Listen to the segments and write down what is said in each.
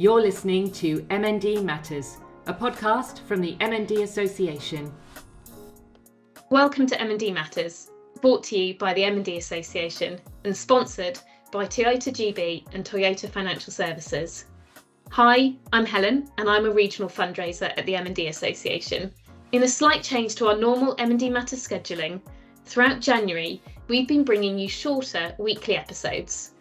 You're listening to MND Matters, a podcast from the MND Association. Welcome to MND Matters, brought to you by the MND Association and sponsored by Toyota GB and Toyota Financial Services. Hi, I'm Helen and I'm a regional fundraiser at the MND Association. In a slight change to our normal MND Matters scheduling, throughout January we've been bringing you shorter weekly episodes.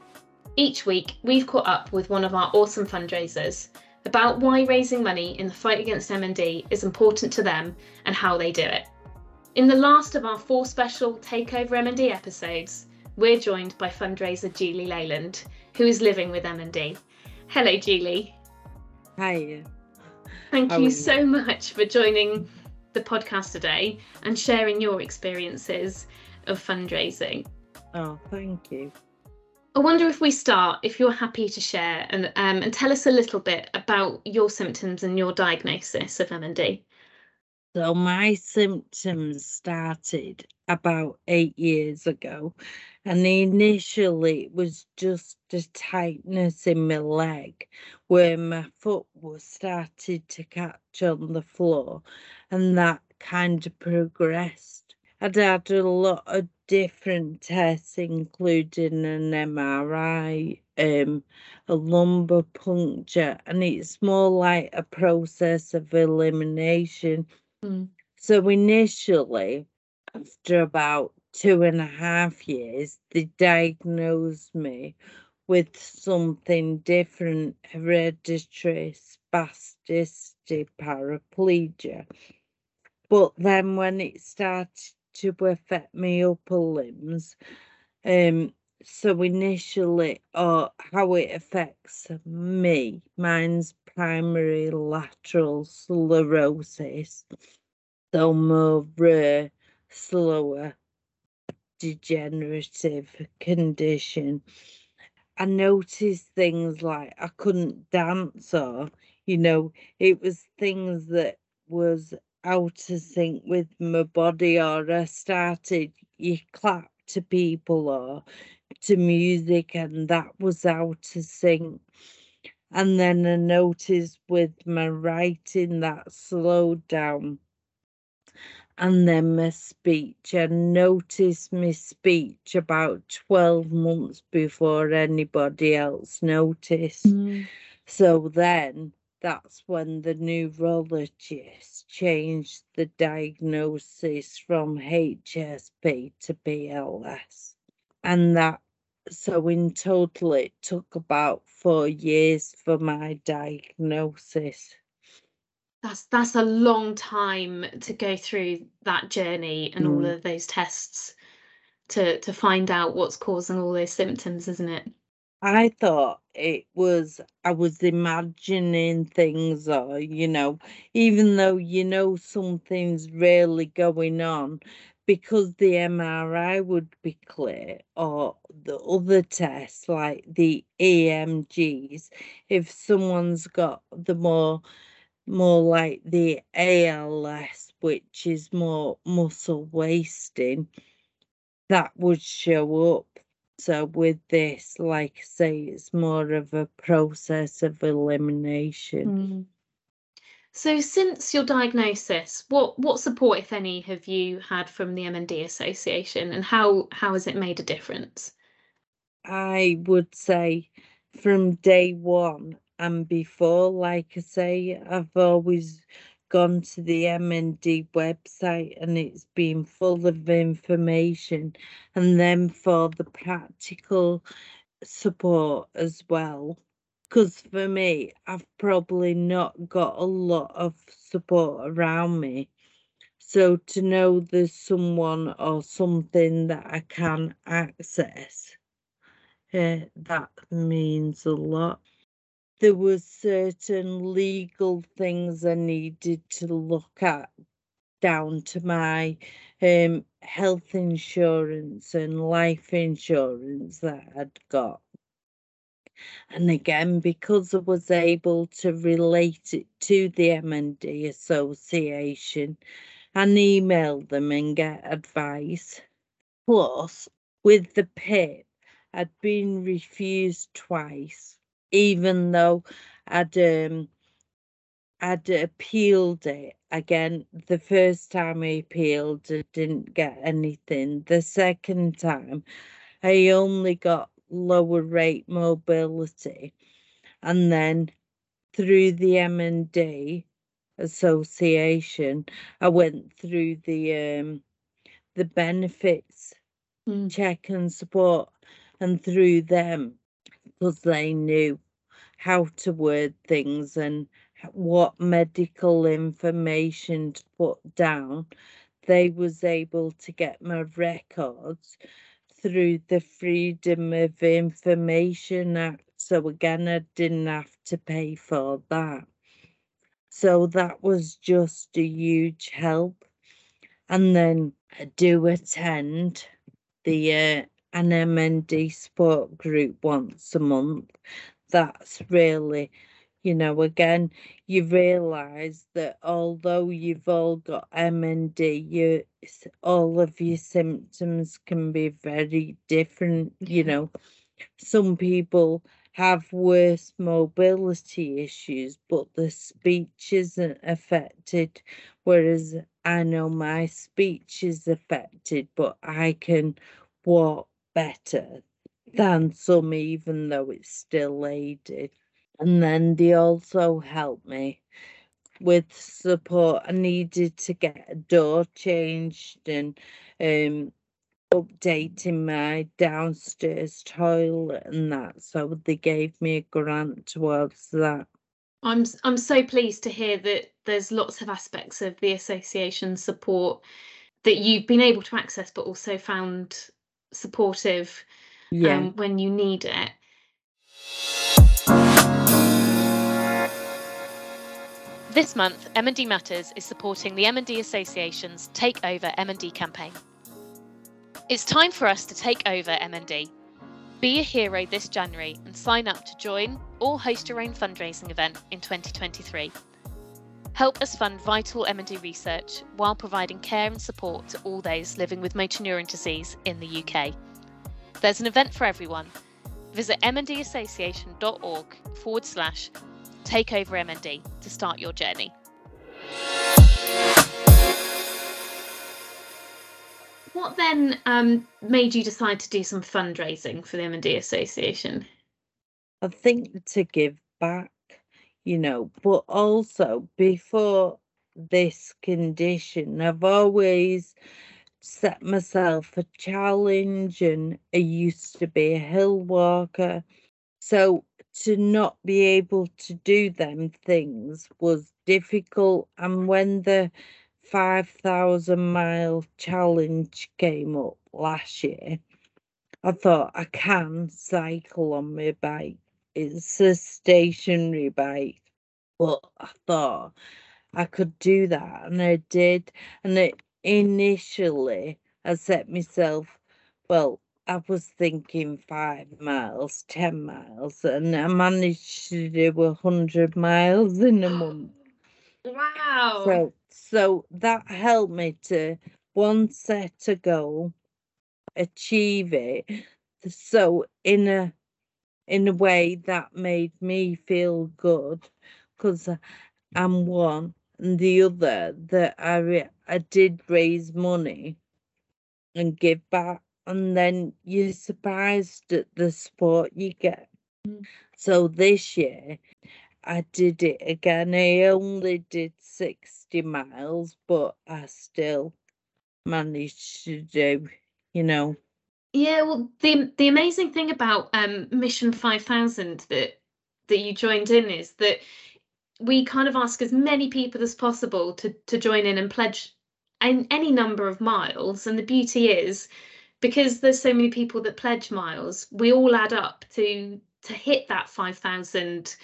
Each week, we've caught up with one of our awesome fundraisers about why raising money in the fight against MND is important to them and how they do it. In the last of our four special Takeover MND episodes, we're joined by fundraiser Julie Leyland, who is living with MND. Hello, Julie. Hi. Thank you so much for joining the podcast today and sharing your experiences of fundraising. Oh, thank you. I wonder if we start, if you're happy to share and um, and tell us a little bit about your symptoms and your diagnosis of MND. So my symptoms started about eight years ago, and initially it was just a tightness in my leg where my foot was started to catch on the floor, and that kind of progressed. I'd had a lot of different tests, including an MRI, um, a lumbar puncture, and it's more like a process of elimination. Mm. So initially, after about two and a half years, they diagnosed me with something different, hereditary spasticity paraplegia. But then when it started to affect my upper limbs. Um, so initially, or how it affects me, mine's primary lateral sclerosis, so more rare, slower, degenerative condition. I noticed things like I couldn't dance or, you know, it was things that was out of sync with my body or I started you clap to people or to music and that was out of sync. And then I noticed with my writing that slowed down. And then my speech, I noticed my speech about 12 months before anybody else noticed. Mm. So then that's when the neurologist changed the diagnosis from HSP to PLS. And that, so in total, it took about four years for my diagnosis. That's that's a long time to go through that journey and mm. all of those tests to to find out what's causing all those symptoms, isn't it? I thought it was, I was imagining things, or, you know, even though you know something's really going on, because the MRI would be clear, or the other tests like the EMGs, if someone's got the more, more like the ALS, which is more muscle wasting, that would show up so with this, like I say, it's more of a process of elimination. Mm. So since your diagnosis, what what support, if any, have you had from the MND Association, and how how has it made a difference? I would say from day one and before, like I say, I've always gone to the MND website and it's been full of information. And then for the practical support as well. Because for me, I've probably not got a lot of support around me. So to know there's someone or something that I can access, uh, that means a lot there were certain legal things I needed to look at down to my um, health insurance and life insurance that I'd got. And again, because I was able to relate it to the MND Association and email them and get advice. Plus, with the PIP, I'd been refused twice even though I'd um I'd appealed it again. The first time I appealed, I didn't get anything. The second time, I only got lower rate mobility, and then through the MND association, I went through the um the benefits Mm. check and support and through them because they knew how to word things and what medical information to put down they was able to get my records through the freedom of information act. So again i didn't have to pay for that. So that was just a huge help. And then i do attend the uh, an MND sport group once a month. That's really, you know, again, you realise that although you've all got MND, you all of your symptoms can be very different. You know, some people have worse mobility issues, but the speech isn't affected. Whereas I know my speech is affected, but I can walk better than some, even though it's still aided. And then they also helped me with support. I needed to get a door changed and um updating my downstairs toilet and that. So they gave me a grant towards that. I'm I'm so pleased to hear that there's lots of aspects of the association support that you've been able to access, but also found supportive Yeah. um, when you need it. This month, MND Matters is supporting the MND Association's Take Over MND campaign. It's time for us to take over MND. Be a hero this January and sign up to join or host your own fundraising event in 2023. Help us fund vital MND research while providing care and support to all those living with motor neuron disease in the UK. There's an event for everyone. Visit mndassociation.org forward slash takeover MND to start your journey. What then um, made you decide to do some fundraising for the MND Association? I think to give back, you know, but also before this condition, I've always set myself a challenge and I used to be a hill walker. So to not be able to do them things was difficult. And when the 5,000 mile challenge came up last year, I thought I can cycle on my bike. It's a stationary bike, but I thought I could do that, and I did. And it, initially, I set myself, well, I was thinking five miles, 10 miles, and I managed to do a 100 miles in a month. Wow. So, so that helped me to one set a goal, achieve it. So in a in a way that made me feel good because I'm one and the other that I I did raise money and give back and then you're surprised at the support you get. Mm. So this year I did it again. I only did 60 miles, but I still managed to do, you know, Yeah, well, the the amazing thing about um, Mission Five Thousand that that you joined in is that we kind of ask as many people as possible to to join in and pledge an, any number of miles. And the beauty is, because there's so many people that pledge miles, we all add up to to hit that five thousand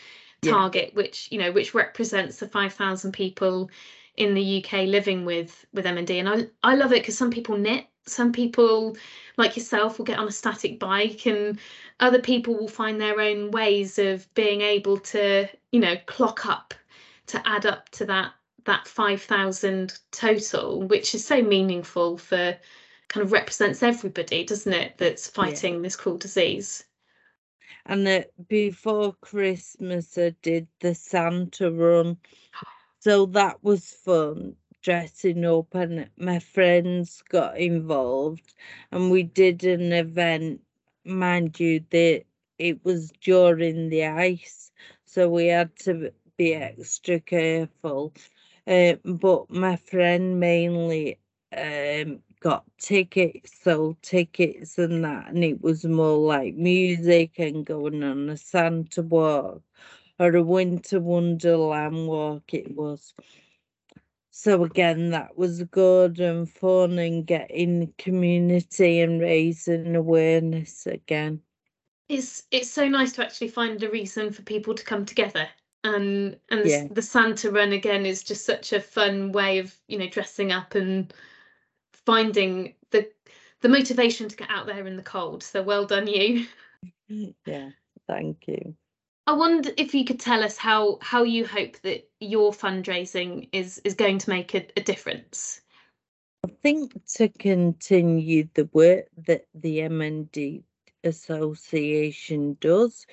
Yeah. target, which you know, which represents the five thousand people in the UK living with with MND. And I I love it because some people knit, some people like yourself will get on a static bike and other people will find their own ways of being able to you know clock up to add up to that that 5000 total which is so meaningful for kind of represents everybody doesn't it that's fighting this cruel disease? And uh, before Christmas, I did the Santa run. So that was fun, dressing up, and my friends got involved. And we did an event, mind you, that it was during the ice. So we had to be extra careful. Uh, but my friend mainly um, got tickets, sold tickets and that, and it was more like music and going on a Santa walk or a winter wonderland walk. It was. So again, that was good and fun and getting community and raising awareness again. It's it's so nice to actually find a reason for people to come together and and Yeah. the Santa run again is just such a fun way of you know dressing up and finding the the motivation to get out there in the cold. So well done you. Yeah, thank you. I wonder if you could tell us how how you hope that your fundraising is is going to make a, a difference. I think to continue the work that the MND Association does,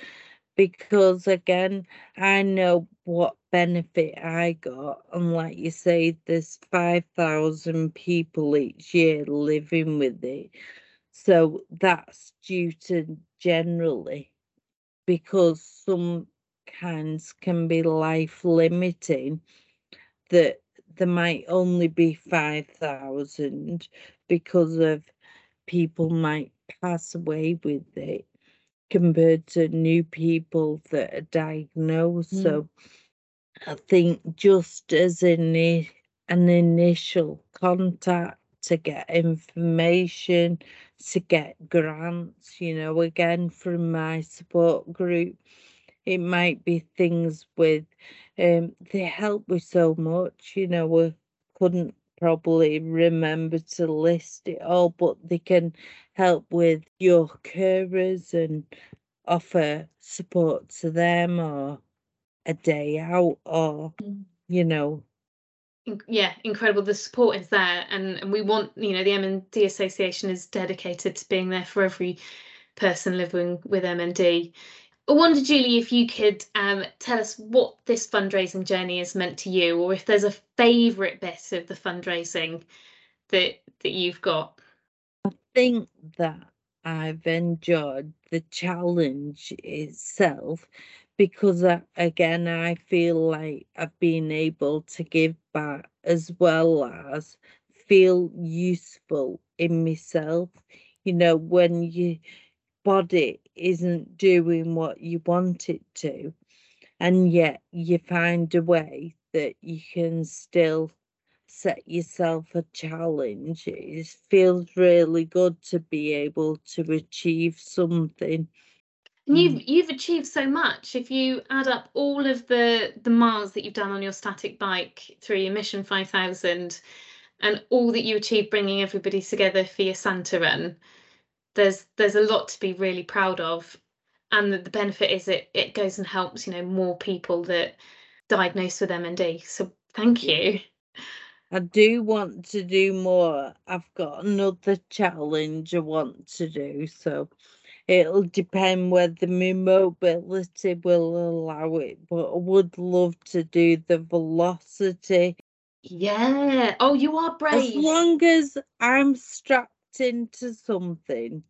because again, I know what benefit I got. And like you say, there's 5,000 people each year living with it. So that's due to generally because some kinds can be life limiting that there might only be 5,000 because of people might pass away with it compared to new people that are diagnosed. Mm. So I think just as in an initial contact to get information, to get grants, you know, again from my support group, it might be things with um they help with so much, you know, we couldn't probably remember to list it all, but they can help with your carers and offer support to them or a day out or Mm. you know Yeah, incredible. The support is there, and, and we want, you know, the MND Association is dedicated to being there for every person living with MND. I wonder, Julie, if you could um, tell us what this fundraising journey has meant to you, or if there's a favourite bit of the fundraising that that you've got. I think that I've enjoyed the challenge itself because I, again I feel like I've been able to give back as well as feel useful in myself. You know, when your body isn't doing what you want it to, and yet you find a way that you can still set yourself a challenge. It feels really good to be able to achieve something. And Mm. you've you've achieved so much. If you add up all of the the miles that you've done on your static bike through your Mission 5000 and all that you achieved bringing everybody together for your Santa run, there's there's a lot to be really proud of. And the, the benefit is it it goes and helps, you know, more people that diagnosed with MND. So thank you. I do want to do more. I've got another challenge I want to do, so it'll depend whether my mobility will allow it. But I would love to do the velocity Yeah. Oh, you are brave. as long as I'm strapped into something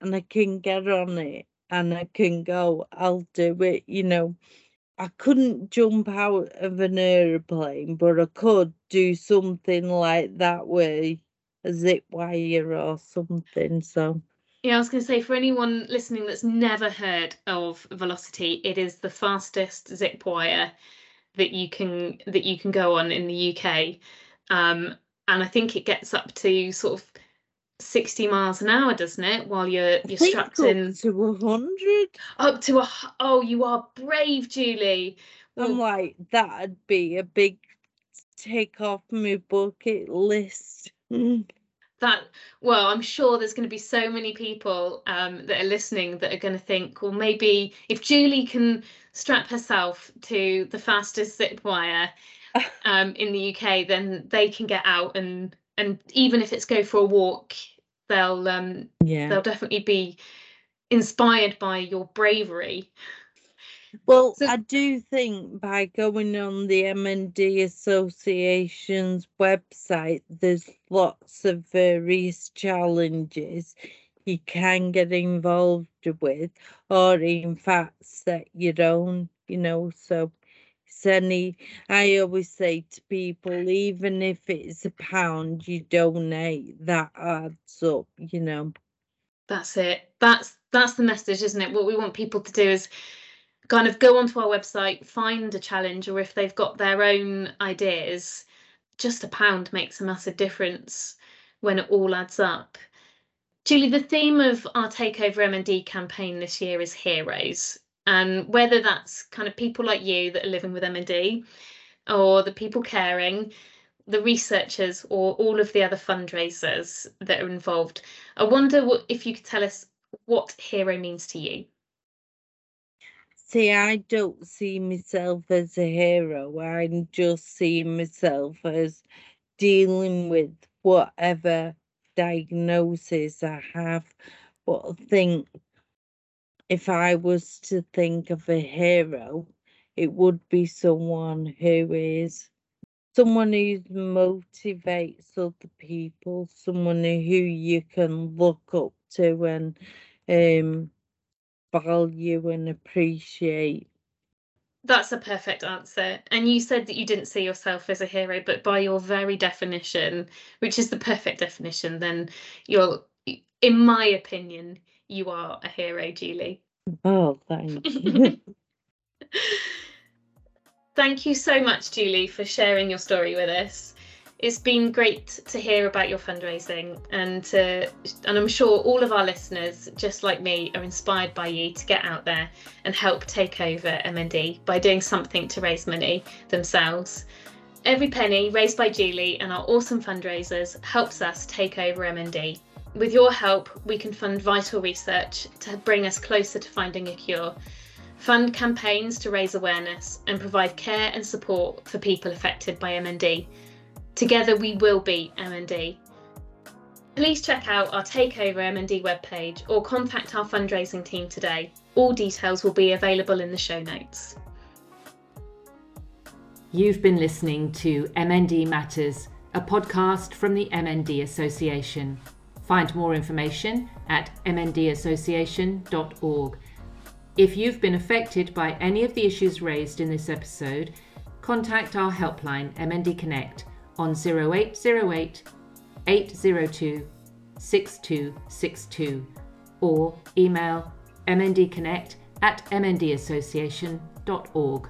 and I can get on it and I can go, I'll do it. You know, I couldn't jump out of an aeroplane, but I could do something like that way, a zip wire or something. So, Yeah, I was going to say for anyone listening that's never heard of Velocity, it is the fastest zip wire that you can that you can go on in the UK, um, and I think it gets up to sort of sixty miles an hour, doesn't it? While you're you're strapped up in to a hundred. up to a Oh, you are brave, Julie. I'm Well, like, that'd be a big take off my bucket list. That well i'm sure there's going to be so many people um, that are listening that are going to think well maybe if julie can strap herself to the fastest zip wire um, in the uk then they can get out and and even if it's go for a walk they'll um Yeah. they'll definitely be inspired by your bravery. Well, So- I do think by going on the MND Association's website, there's lots of various challenges you can get involved with, or in fact set your own, you know. So it's any, I always say to people, even if it's a pound you donate, that adds up, you know. That's it. That's that's the message, isn't it? What we want people to do is kind of go onto our website, find a challenge, or if they've got their own ideas, just a pound makes a massive difference when it all adds up. Julie, the theme of our Takeover MND campaign this year is heroes. And whether that's kind of people like you that are living with MND, or the people caring, the researchers, or all of the other fundraisers that are involved, I wonder what, if you could tell us what hero means to you. See, I don't see myself as a hero. I'm just see myself as dealing with whatever diagnosis I have. But I think if I was to think of a hero, it would be someone who is someone who motivates other people, someone who you can look up to and um value and appreciate. That's a perfect answer. And you said that you didn't see yourself as a hero, but by your very definition, which is the perfect definition, then you're, in my opinion, you are a hero, Julie. Oh, thank you. Thank you so much, Julie, for sharing your story with us. It's been great to hear about your fundraising, and to, and I'm sure all of our listeners, just like me, are inspired by you to get out there and help take over MND by doing something to raise money themselves. Every penny raised by Julie and our awesome fundraisers helps us take over MND. With your help, we can fund vital research to bring us closer to finding a cure fund campaigns to raise awareness, and provide care and support for people affected by MND. Together we will beat MND. Please check out our Takeover MND webpage or contact our fundraising team today. All details will be available in the show notes. You've been listening to MND Matters, a podcast from the MND Association. Find more information at mndassociation.org. If you've been affected by any of the issues raised in this episode, contact our helpline MND Connect on 0808 802 6262 or email mndconnect at mndassociation.org.